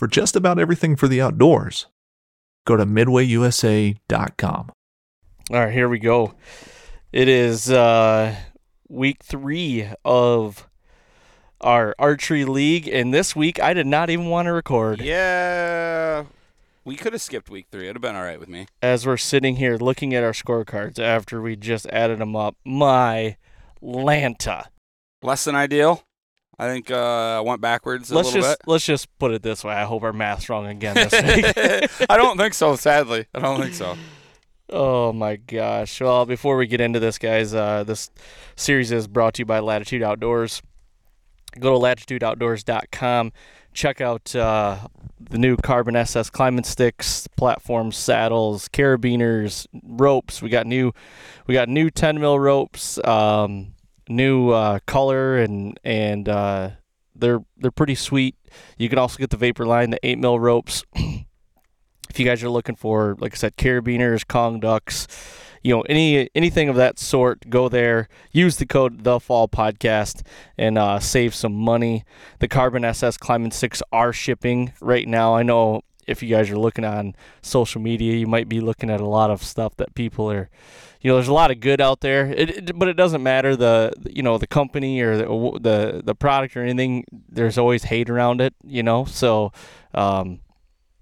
for just about everything for the outdoors. Go to midwayusa.com. All right, here we go. It is uh, week three of our archery league, and this week I did not even want to record. Yeah, we could have skipped week three. It'd have been all right with me. As we're sitting here looking at our scorecards after we just added them up, my Lanta. Less than ideal. I think uh, I went backwards a let's little just let's just put it this way. I hope our math's wrong again this week. I don't think so. Sadly, I don't think so. Oh my gosh. Well, before we get into this, guys, uh, this series is brought to you by Latitude Outdoors. Go to latitudeoutdoors.com. Check out uh, the new Carbon SS climbing sticks, platforms, saddles, carabiners, ropes. We got new, we got new 10 mil ropes, um, new uh, color, and and uh, they're they're pretty sweet. You can also get the Vapor line, the 8 mil ropes. if you guys are looking for, like I said, carabiners, Kong ducks, you know, any anything of that sort, go there. Use the code the Fall Podcast and uh, save some money. The Carbon SS Climbing Sticks are shipping right now. I know if you guys are looking on social media, you might be looking at a lot of stuff that people are. You know, there's a lot of good out there, it, it- but it doesn't matter the you know the company or the the the product or anything. There's always hate around it, you know. So, um,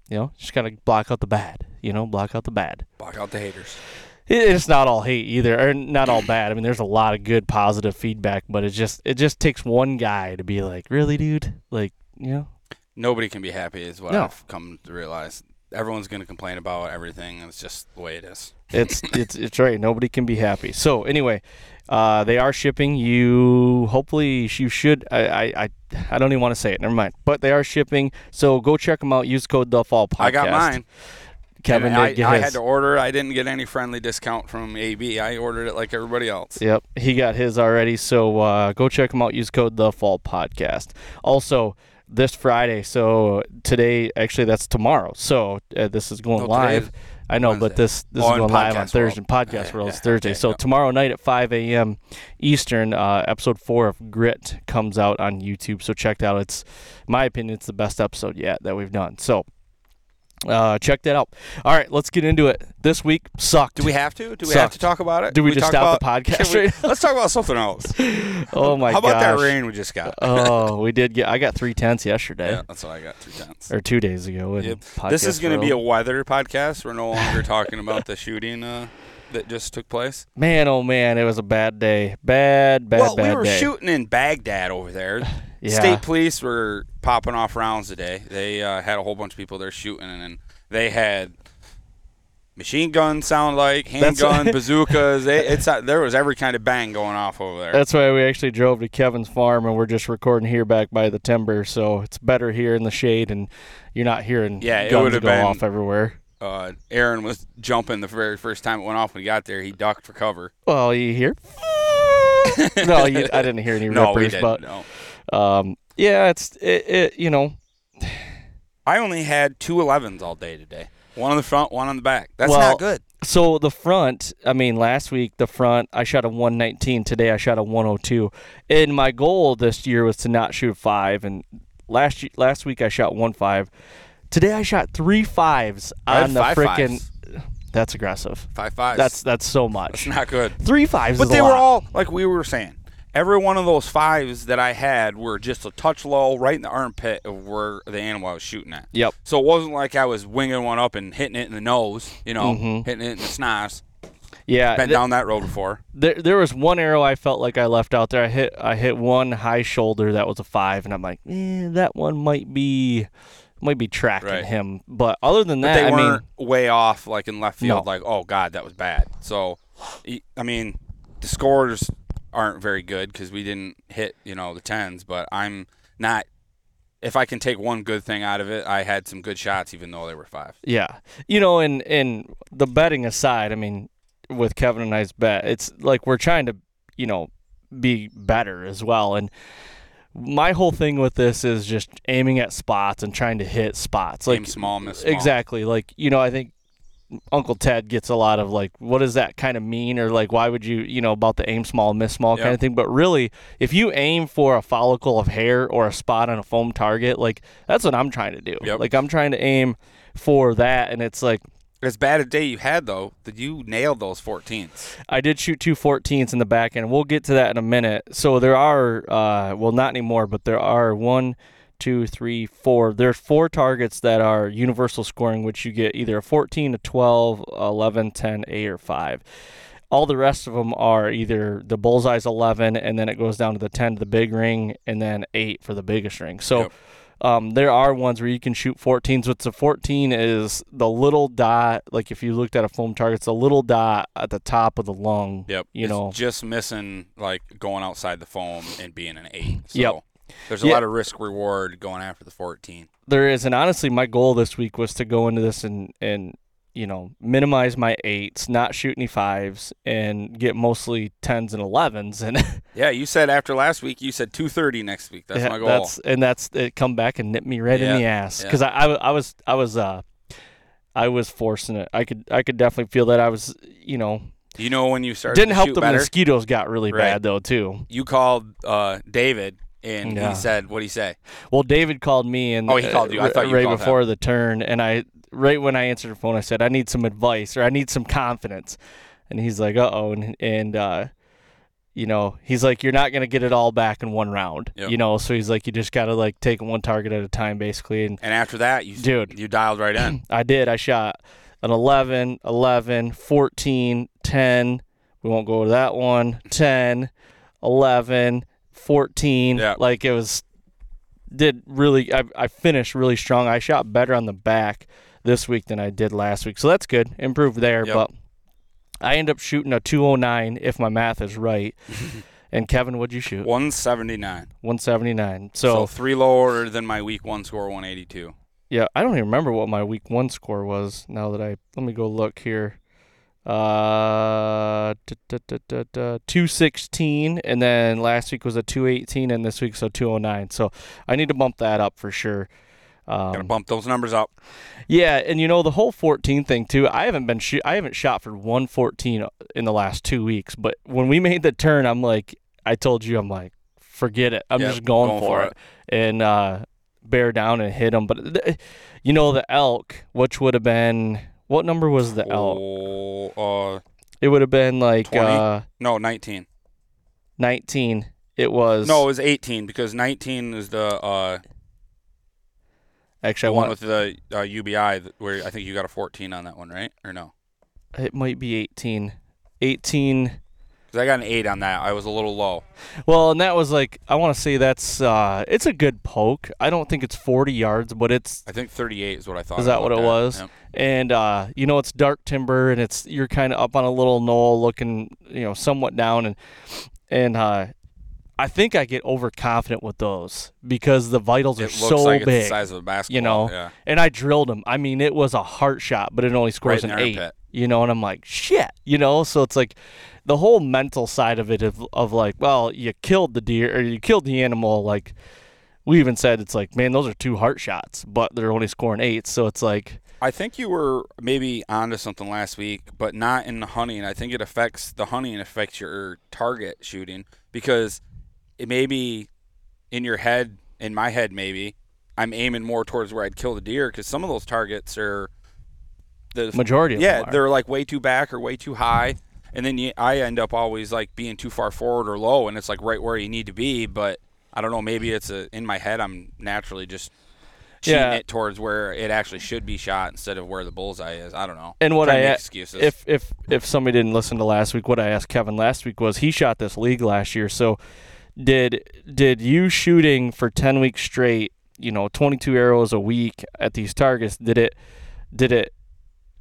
you know, just gotta block out the bad. You know, block out the bad. Block out the haters. It- It's not all hate either, or not all bad. I mean, there's a lot of good, positive feedback, but it just it just takes one guy to be like, really, dude, like, you know, Nobody can be happy, is what No. I've come to realize. Everyone's going to complain about everything. It's just the way it is. it's it's it's right. Nobody can be happy. So anyway, uh, they are shipping. You hopefully you should. I I I, don't even want to say it. Never mind. But they are shipping. So go check them out. Use code the fall podcast. I got mine. Kevin did I, I had to order. I didn't get any friendly discount from AB. I ordered it like everybody else. Yep, he got his already. So uh, go check him out. Use code the Fall Podcast. Also, this Friday. So today, actually, that's tomorrow. So uh, this is going No, live. is I know, but this this Oh, is going live on Thursday. world. Podcast Yeah, world yeah, is Thursday. okay, so tomorrow night at 5 a.m. Eastern, uh, episode four of Grit comes out on YouTube. So check that out. It's, in my opinion, it's the best episode yet that we've done. So. Uh, check that out. All right, let's get into it. This week sucked. Do we have to? Do we have to talk about it? Do we just talk stop the podcast Can we- right Let's talk about something else. Oh my god! How about that rain we just got? oh, we did get. I got three tenths yesterday, Yeah, that's what I got. Three tenths. or two days ago. in Yep. This is podcast going to be a world. weather podcast. We're no longer talking about the shooting uh, that just took place. man. Oh man, it was a bad day. Bad, bad, day. well, bad we were day. shooting in Baghdad over there. Yeah. State police were popping off rounds today. They uh, had a whole bunch of people there shooting, and they had machine guns, sound like handgun, bazookas. They, it's uh, there was every kind of bang going off over there. That's why we actually drove to Kevin's farm, and we're just recording here back by the timber, so it's better here in the shade, and you're not hearing Yeah, it guns go been- off everywhere. uh, Aaron was jumping the very first time it went off when he got there. He ducked for cover. Well, you hear? no, you, I didn't hear any No, rippers, didn't. but no. Um, yeah, it's it, it. You know, I only had two 11s all day today. One on the front, one on the back. That's Well, not good. So the front, I mean, last week the front, I shot a 119. Today I shot a 102. And my goal this year was to not shoot five. And last last week I shot one five. Today I shot three fives on the five freaking. That's aggressive. Five fives. That's that's so that's much. not good. Three fives, But they were all like we were saying. Every one of those fives that I had were just a touch low, right in the armpit of where the animal I was shooting at. Yep. So it wasn't like I was winging one up and hitting it in the nose, you know, Mhm. hitting it in the snoz. Yeah. Been th- down that road before. there, there was one arrow I felt like I left out there. I hit I hit one high shoulder that was a five, and I'm like, eh, that one might be might be tracking Right. him. But other than But that, they I mean, weren't way off, like in left field. No. Like, oh god, that was bad. So, I mean, the scores aren't very good because we didn't hit, you know, the tens. But I'm not. If I can take one good thing out of it, I had some good shots, even though they were five. Yeah, you know, and and the betting aside, I mean, with Kevin and I's bet, it's like we're trying to, you know, be better as well. And my whole thing with this is just aiming at spots and trying to hit spots. Like Aim small, miss small. exactly, like you know, I think Uncle Ted gets a lot of like, what does that kind of mean, or like, why would you, you know, about the aim small, miss small kind of thing. But really, if you aim for a follicle of hair or a spot on a foam target, like that's what I'm trying to do. Yep. Like I'm trying to aim for that, and it's like As bad a day you had though, that you nailed those 14s. I did shoot two 14s in the back end. We'll get to that in a minute. So there are, uh, well, not anymore, but there are one, two, three, four. There's four targets that are universal scoring, which you get either a 14, a 12, 11, 10, 8, or 5. All the rest of them are either the bullseye's 11, and then it goes down to the 10 to the big ring, and then 8 for the biggest ring. So Yep. um, there are ones where you can shoot 14s. What's a 14 is the little dot, like if you looked at a foam target, it's a little dot at the top of the lung. Yep. You it's know. just missing like going outside the foam and being an eight. So Yep. There's a Yeah. lot of risk reward going after the 14. There is, and honestly, my goal this week was to go into this and and you know minimize my eights, not shoot any fives, and get mostly tens and elevens. And Yeah, you said after last week, you said 230 next week. That's yeah, my goal. That's and that's it. Come back and nip me right in the ass yeah. because I, I I was I was uh I was forcing it. I could I could definitely feel that I was you know you know when you started didn't help the better? mosquitoes got really Right. bad though too. You called uh, David and Yeah. he said, "What would he say?" Well, David called me and Oh, he called you. I uh, thought you right before the turn, and I right when I answered the phone, I said I need some advice or I need some confidence, and he's like, "Uh oh," and and uh, you know, he's like, "You're not gonna get it all back in one round," Yep. you know, so he's like, "You just gotta like take one target at a time, basically." And And after that, you Dude. you dialed right in. I did. I shot an 11, 11, 14, 10. We won't go to that one. 10, 11, 14. Yeah. Like it was, did really, I, I finished really strong. I shot better on the back this week than I did last week. So that's good. Improved there. Yep. But I end up shooting a 209 if my math is right. and Kevin, what'd you shoot? 179. 179. So, So, three lower than my week one score, 182. Yeah, I don't even remember what my week one score was. Now that I let me go look here. Uh, da, da, da, da, da, two sixteen, and then last week was a two eighteen, and this week's a two oh nine. So I need to bump that up for sure. Gotta Um, bump those numbers up. yeah, and you know the whole fourteen thing too. I haven't been shoot. I haven't shot for one fourteen in the last two weeks. But when we made the turn, I'm like, I told you, I'm like, forget it. I'm Yep, just going, going for for it. and uh, bear down and hit him. But th- you know the elk, which would have been what number was the L? Oh, uh, It would have been like 20? uh, no, 19. 19. It was No, it was 18 because 19 is the uh, Actually, the I one want with the uh, UBI where I think you got a 14 on that one, right? Or no? it might be 18. 18. Because I got an 8 on that. I was a little low. Well, and that was like I want to say that's uh, it's a good poke. I don't think it's 40 yards, but it's I think 38 is what I thought. Is that what it at. was? Yep. and uh, you know it's dark timber and it's you're kind of up on a little knoll looking you know somewhat down and and uh, I think I get overconfident with those because the vitals are It looks so like big. it's the size of a basketball. You know, yeah. and I drilled them. I mean, it was a heart shot, but it only scores Right an eight. armpit. You know, and I'm like, shit. You know, so it's like the whole mental side of it of of like, well, you killed the deer or you killed the animal. Like we even said, it's like, man, those are two heart shots, but they're only scoring eights. So it's like, I think you were maybe onto something last week, but not in the hunting. I think it affects the hunting and affects your target shooting because it may be in your head, in my head maybe, I'm aiming more towards where I'd kill the deer because some of those targets are the majority of yeah they're like way too back or way too high, and then you, I end up always like being too far forward or low, and it's like right where you need to be, but. I don't know. Maybe it's a in my head. I'm naturally just cheating Yeah. it towards where it actually should be shot instead of where the bullseye is. I don't know. And what I to make a- excuses. if if if somebody didn't listen to last week, what I asked Kevin last week was he shot this league last year. So did did you shooting for ten weeks straight, you know, twenty two arrows a week at these targets, did it did it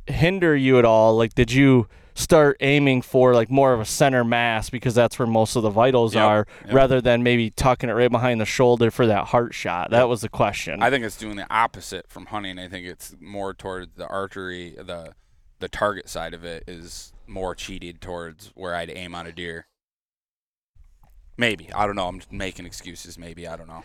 hinder you at all? Like did you start aiming for like more of a center mass because that's where most of the vitals Yep, are yep. rather than maybe tucking it right behind the shoulder for that heart shot. That was the question. I think it's doing the opposite from hunting. I think it's more toward the archery, the the target side of it is more cheated towards where I'd aim on a deer. Maybe I don't know. I'm making excuses. Maybe I don't know.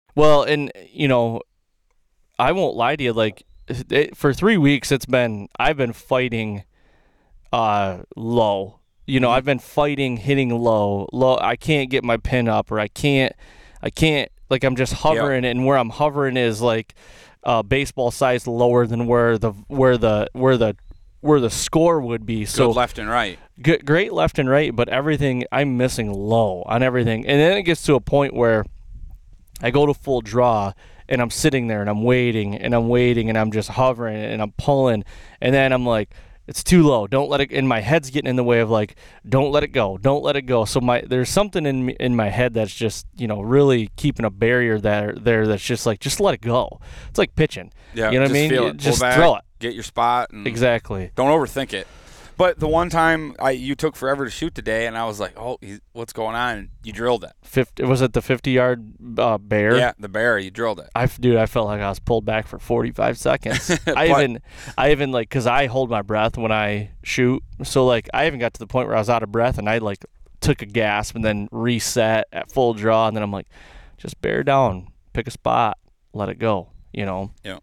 Well, and you know, I won't lie to you. Like it, for three weeks, it's been I've been fighting uh low. You know, I've been fighting hitting low. Low. I can't get my pin up, or I can't. I can't. Like I'm just hovering, and where I'm hovering is like uh, baseball size lower than where the where the where the where the score would be. So Good left and right. good, great left and right, but everything I'm missing low on everything, and then it gets to a point where I go to full draw and I'm sitting there and I'm waiting and I'm waiting and I'm just hovering and I'm pulling, and then I'm like, it's too low. Don't let it. And my head's getting in the way of like, don't let it go. Don't let it go. So my there's something in in my head that's just you know really keeping a barrier there there that's just like just let it go. It's like pitching. Yeah, you know what I mean. feel it. Pull Just back, throw it. Get your spot. And Exactly. Don't overthink it. But the one time I you took forever to shoot today, and I was like, "Oh, what's going on?" And you drilled it. 50, was it the 50 yard uh, bear? Yeah, the bear. You drilled it. I dude, I felt like I was pulled back for 45 seconds. I even, I even like, cause I hold my breath when I shoot. So like, I even got to the point where I was out of breath and I like took a gasp and then reset at full draw, and then I'm like, just bear down, pick a spot, let it go. You know. Yeah.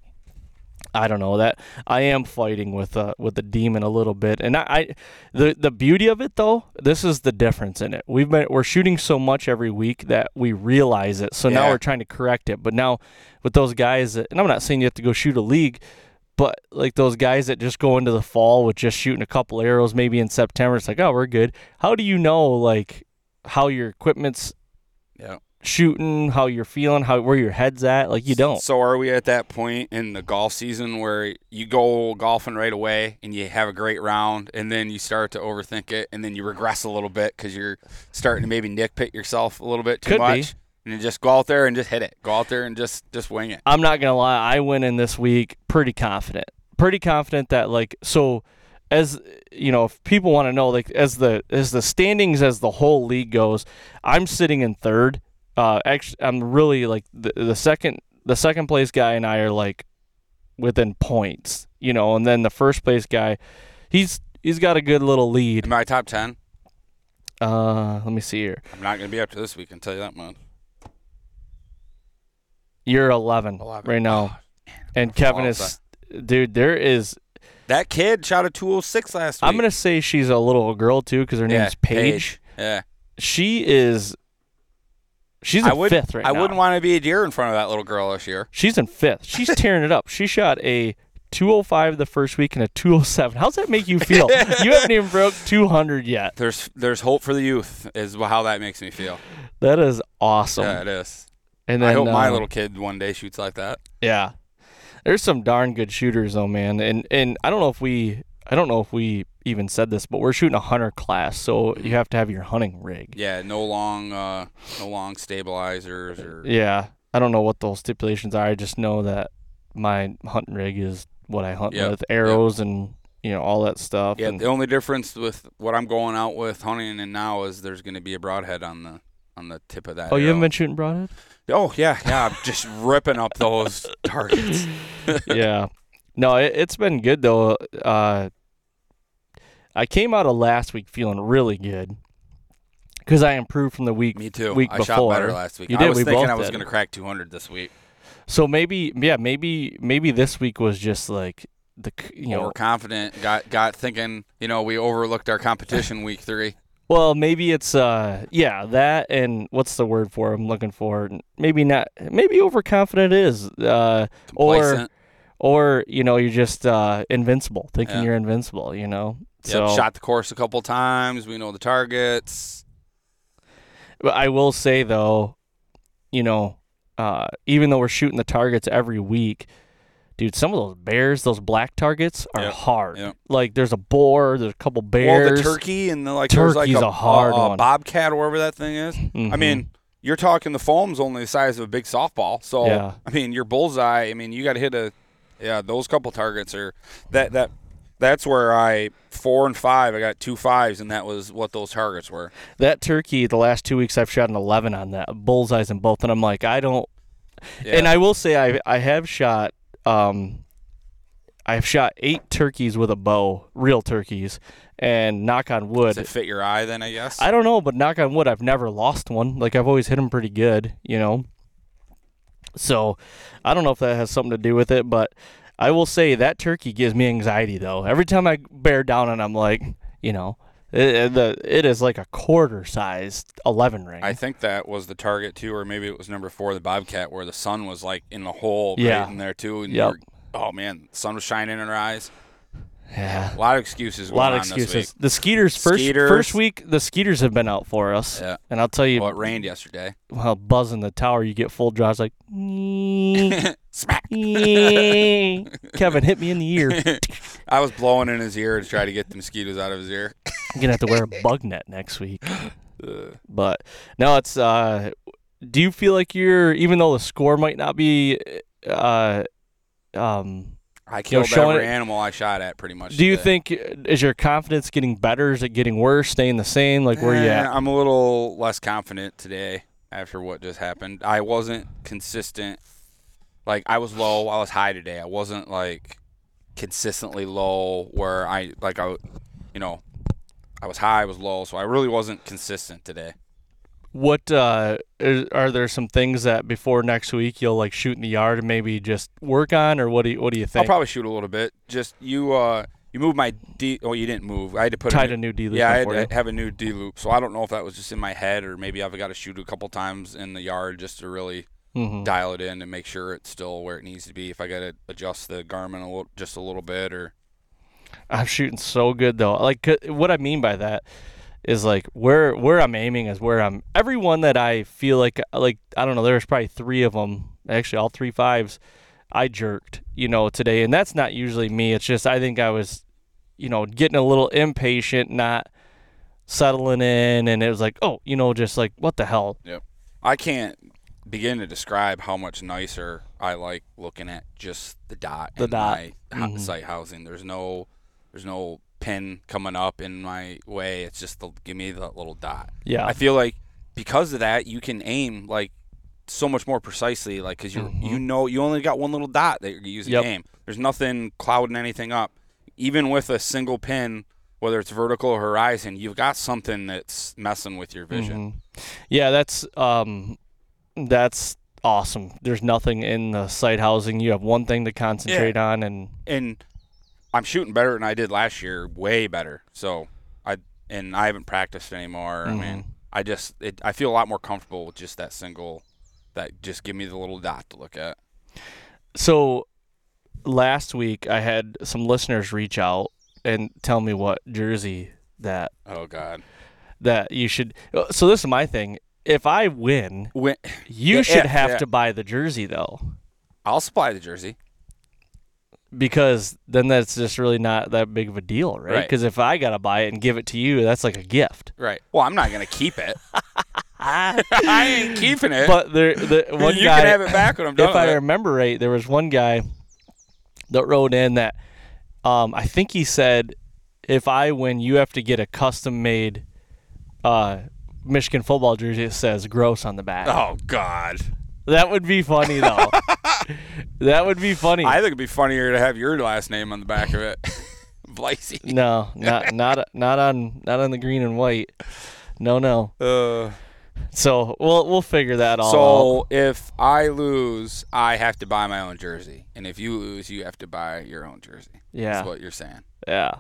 I don't know that I am fighting with uh with the demon a little bit, and I, I the the beauty of it though, this is the difference in it. We've been we're shooting so much every week that we realize it. So now we're trying to correct it. But now with those guys, that, and I'm not saying you have to go shoot a league, but like those guys that just go into the fall with just shooting a couple arrows, maybe in September, it's like oh we're good. How do you know like how your equipment's Yeah. Shooting, how you're feeling, how where your head's at? Like you don't. So are we at that point in the golf season where you go golfing right away and you have a great round, and then you start to overthink it, and then you regress a little bit because you're starting to maybe nitpick yourself a little bit too Could be. much, and you just go out there and just hit it. Go out there and just just wing it. I'm not gonna lie, I went in this week pretty confident. Pretty confident that like so as you know, if people want to know, like as the as the standings as the whole league goes, I'm sitting in third. Uh actually I'm really like the, the second the second place guy and I are like within points, you know, and then the first place guy, he's he's got a good little lead. Am I top ten? Uh let me see here. I'm not gonna be up to this week. I can tell you that much. You're 11, 11. right now. and Kevin is dude, there is That kid shot a 206 last week. I'm gonna say she's a little girl too because her yeah, name's Paige. Yeah. She is. She's in I would. fifth right I now. wouldn't want to be a deer in front of that little girl this year. She's in fifth. She's tearing it up. She shot a 205 the first week and a 207. How's that make you feel? you haven't even broke 200 yet. There's there's hope for the youth is how that makes me feel. That is awesome. Yeah, it is. and then I hope my uh, little kid one day shoots like that. yeah. There's some darn good shooters though, man. And and I don't know if we I don't know if we even said this, but we're shooting a hunter class, so you have to have your hunting rig. Yeah, no long, uh, no long stabilizers or. Yeah, I don't know what those stipulations are. I just know that my hunting rig is what I hunt Yep, with, arrows and you know all that stuff. Yeah, and the only difference with what I'm going out with hunting and now is there's going to be a broadhead on the on the tip of that. oh, you haven't been shooting broadhead? Oh yeah, yeah. I'm just ripping up those targets. yeah. No, it, it's been good though. Uh, I came out of last week feeling really good because I improved from the week. Me too. Week I shot better before. last week. You did. I was we thinking I was going to crack 200 this week. So maybe, yeah, maybe, maybe this week was just like the you know Overconfident. Got got thinking. You know, we overlooked our competition week three. Well, maybe it's uh yeah, that and what's the word for I'm looking for? Maybe not maybe overconfident is uh or or you know, you're just uh invincible, thinking Yeah. you're invincible, you know. Yep, So shot the course a couple times. We know the targets. But I will say though, you know, uh even though we're shooting the targets every week, dude, some of those bears, those black targets are Yep, hard. yep. Like there's a boar, there's a couple bears. Well, the turkey and the like. there's like Turkey's a, a hard a, a one. bobcat or whatever that thing is. I Mhm. mean, you're talking the foam's only the size of a big softball. So Yeah. I mean, your bullseye. I mean, you got to hit a. Yeah, those couple targets are that that. That's where I four and five. I got two fives, and that was what those targets were. that turkey, the last two weeks I've shot an eleven on that. Bullseyes in both and I'm like, I don't Yeah. And I will say I I have shot um I've shot eight turkeys with a bow, real turkeys, and knock on Does wood. it fit your eye then? I guess. I don't know, but knock on wood, I've never lost one. Like I've always hit them pretty good, you know. So I don't know if that has something to do with it, but I will say that turkey gives me anxiety though. Every time I bear down and I'm like, you know, it, the it is like a quarter sized eleven ring. I think that was the target too, or maybe it was number four, the bobcat, where the sun was like in the hole Yeah. right in there too. And Yep. oh man, the sun was shining in her eyes. Yeah. A lot of excuses. A lot of going on this excuses. The skeeters first Skeeters. first week the skeeters have been out for us. Yeah. And I'll tell you. Well, it rained yesterday. well buzzing the tower you get full drives like Smack. Kevin hit me in the ear. I was blowing in his ear to try to get the mosquitoes out of his ear. I'm gonna have to wear a bug net next week. But no, it's uh do you feel like you're even though the score might not be uh um I killed showing every it- animal I shot at pretty much. do you think is your confidence getting better? Is it getting worse, staying the same? Like where you Eh, at? I'm a little less confident today after what just happened. I wasn't consistent. Like I was low, I was high today. I wasn't like consistently low where I like I, you know, I was high, I was low, so I really wasn't consistent today. What uh are there some things that before next week you'll like shoot in the yard and maybe just work on or what do you what do you think? I'll probably shoot a little bit. Just you, uh, you moved my D. Oh, you didn't move. I had to put Tied a a new D loop Yeah, I in for you. had to have a new D loop. So I don't know if that was just in my head or maybe I've got to shoot a couple times in the yard just to really Mhm. dial it in and make sure it's still where it needs to be. If I got to adjust the Garmin a little, just a little bit, or I'm shooting so good though. Like what I mean by that is like where where I'm aiming is where I'm. Everyone that I feel like like I don't know. There's probably three of them. Actually, all three fives. I jerked, you know, today, and that's not usually me. It's just I think I was, you know, getting a little impatient, not settling in, and it was like, oh, you know, just like what the hell. Yeah. I can't begin to describe how much nicer I like looking at just the dot. The dot. My Mhm. sight housing. There's no, there's no pin coming up in my way. It's just the, give me that little dot. Yeah, I feel like because of that, you can aim like so much more precisely, like because you Mhm. you know you only got one little dot that you're using Yep. aim. There's nothing clouding anything up. Even with a single pin, whether it's vertical or horizon, you've got something that's messing with your vision. Mhm. Yeah, that's um, that's awesome. There's nothing in the sight housing. You have one thing to concentrate on, and And I'm shooting better than I did last year, way better. So I and I haven't practiced anymore. I Mhm. mean, I just it, I feel a lot more comfortable with just that single. That just give me the little dot to look at. so last week I had some listeners reach out and tell me what jersey that Oh God. that you should. So this is my thing. If I win, you Yeah, should yeah, have yeah. to buy the jersey though, I'll supply the jersey. Because then that's just really not that big of a deal, right? Right. Because if I gotta buy it and give it to you, that's like a gift. Right. Well, I'm not gonna keep it. I ain't keeping it. But there, the one you guy, can have it back when I'm done. if I it. remember right, there was one guy that wrote in that um, I think he said, if I win, you have to get a custom made uh, Michigan football jersey that says "gross" on the back. Oh God. That would be funny though. that would be funny. I think it'd be funnier to have your last name on the back of it. Blasey. no, not not not on not on the green and white. No, no. Uh, So we'll we'll figure that all out. so if I lose, I have to buy my own jersey, and if you lose, you have to buy your own jersey. Yeah, That's what you're saying. yeah.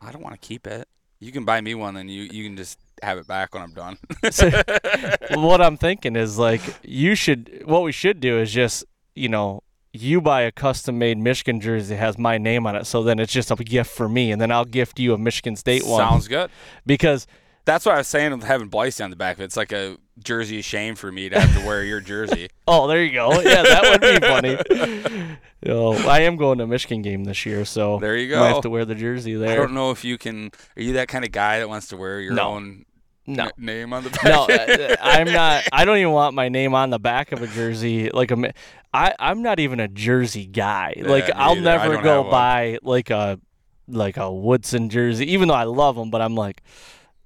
I don't want to keep it. You can buy me one, and you you can just have it back when I'm done. So, what I'm thinking is like you should. What we should do is just you know you buy a custom made Michigan jersey that has my name on it. So then it's just a gift for me, and then I'll gift you a Michigan State one Sounds good. because That's what I was saying with having Blyce on the back of it. It's like a jersey shame for me to have to wear your jersey. oh there you go. Yeah, that would be funny. Oh, I am going to a Michigan game this year, so There you go. have to wear the jersey there. I don't know if you can. Are you that kind of guy that wants to wear your No. own No. name on the back? no, uh, I'm not. I don't even want my name on the back of a jersey. Like a, I, I'm not even a jersey guy. like I'll. Never go buy like a, like a Woodson jersey, even though I love them. But I'm like,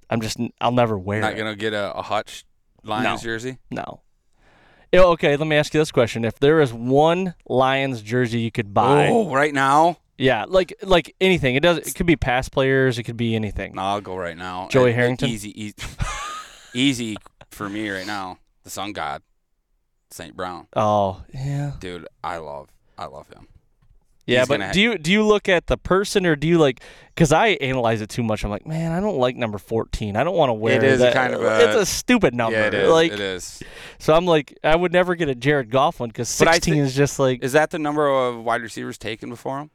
I'm just, I'll never wear Not it. gonna get a, a Hutch Lions No. jersey. No. Okay, let me ask you this question: If there is one Lions jersey you could buy, Oh, right now? Yeah, like like anything, it does. It could be past players, it could be anything. No, I'll go right now. Joey Uh, Harrington? Easy, easy, easy for me right now. The Sun God, St. Brown, Oh, yeah. dude. I love, I love him. Yeah, He's but gonna- do you do you look at the person or do you like? Because I analyze it too much. I'm like, man, I don't like number 14. I don't want to wear is that. kind of a- it's a stupid number. yeah, it is. Like, it is. so I'm like, I would never get a Jared Goff one because 16 thi- is just like Is that the number of wide receivers taken before him?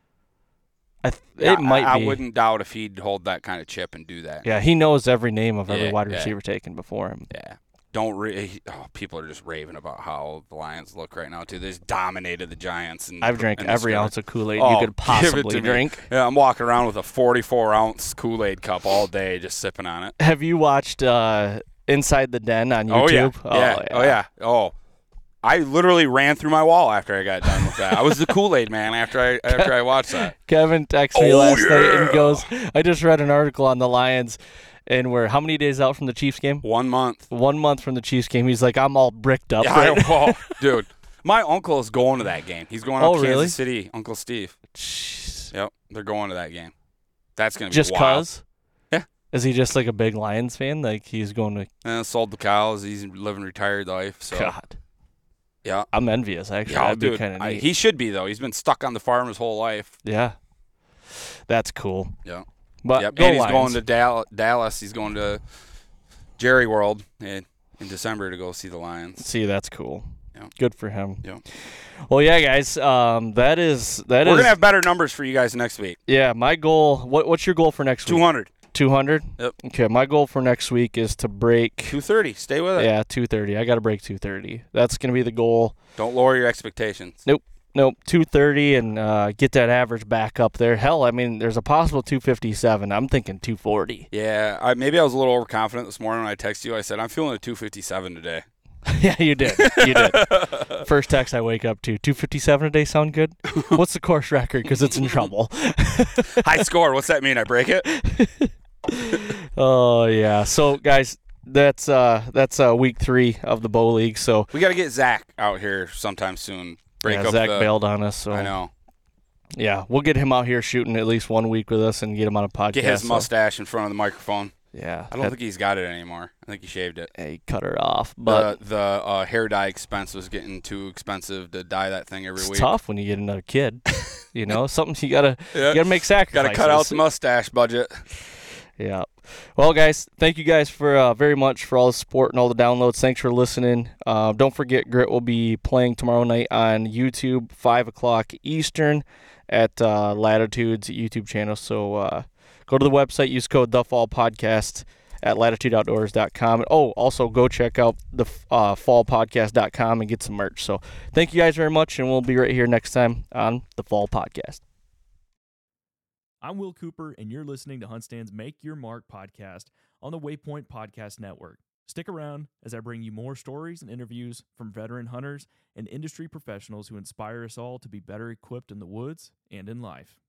I th- Yeah, it might I, be. I wouldn't doubt if he'd hold that kind of chip and do that. Yeah, he knows every name of every Yeah, wide yeah. receiver taken before him. Yeah. Don't re- oh, people are just raving about how the Lions look right now too. They just dominated the Giants. And I've drank every ounce of Kool Aid Oh, you could possibly drink. Yeah, I'm walking around with a 44 ounce Kool Aid cup all day, just sipping on it. Have you watched uh, Inside the Den on YouTube? Oh yeah. YouTube? yeah, oh yeah, oh. I literally ran through my wall after I got done with that. I was the Kool Aid man after I after I watched that. Kevin texted me Oh, last night and goes, I just read an article on the Lions and we're how many days out from the Chiefs game? One month. One month from the Chiefs game. He's like, I'm all bricked up. Yeah, I, right oh, dude. My uncle is going to that game. He's going up Oh, to Kansas really? City. Uncle Steve. Jeez. Yep, they're going to that game. That's gonna be Just wild. cause? Yeah. Is he just like a big Lions fan? Like he's going to Uh, sold the cows. He's living retired life. So God. Yeah, I'm envious actually. yeah, That'd be dude. I- he should be though. He's been stuck on the farm his whole life. yeah. That's cool. Yeah. But yep. and he's Lions. going to Dal- Dallas. He's going to Jerry World in, in December to go see the Lions. See, that's cool. Yeah. Good for him. Yeah. Well, yeah, guys. Um, that is that We're is- gonna have better numbers for you guys next week. yeah. My goal. What what's your goal for next Two week? Two hundred. Yep. Okay. My goal for next week is to break. Two thirty. Stay with it. Yeah, two thirty. I got to break two thirty. That's gonna be the goal. Don't lower your expectations. Nope. Nope, two thirty, and uh, get that average back up there. Hell, I mean, there's a possible two fifty seven. I'm thinking two forty. Yeah, I, maybe I was a little overconfident this morning when I texted you. I said I'm feeling a 257 today. yeah, you did. You did. First text I wake up to. Two fifty seven a day sound good? What's the course record? Because it's in trouble. High score. What's that mean? I break it? Oh yeah. So guys, that's uh that's uh week three of the bow league. So We got to get Zach out here sometime soon. Break yeah, up Zach the. bailed on us. So I know. yeah, we'll get him out here shooting at least one week with us and get him on a podcast. Get his so- mustache in front of the microphone. yeah, I don't think he's got it anymore. I think he shaved it. he cut her off, but the the uh, hair dye expense was getting too expensive to dye that thing every it's week. tough when you get another kid. you know, something you gotta Yeah. you gotta make sacrifices. Gotta cut out the mustache budget. Yeah. Well, guys, thank you guys for uh, very much for all the support and all the downloads. Thanks for listening. Uh, don't forget, Grit will be playing tomorrow night on YouTube, five o'clock Eastern, at uh, Latitude's YouTube channel. So uh, go to the website, use code the Fall Podcast at latitudeoutdoors.com. And, oh, also go check out the uh, fallpodcast.com and get some merch. So thank you guys very much, and we'll be right here next time on the Fall Podcast. I'm Will Cooper, and you're listening to Huntstand's Make Your Mark podcast on the Waypoint Podcast Network. Stick around as I bring you more stories and interviews from veteran hunters and industry professionals who inspire us all to be better equipped in the woods and in life.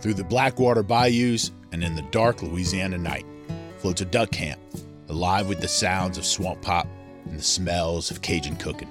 Through the Blackwater bayous and in the dark Louisiana night floats a duck camp, alive with the sounds of swamp pop and the smells of Cajun cooking.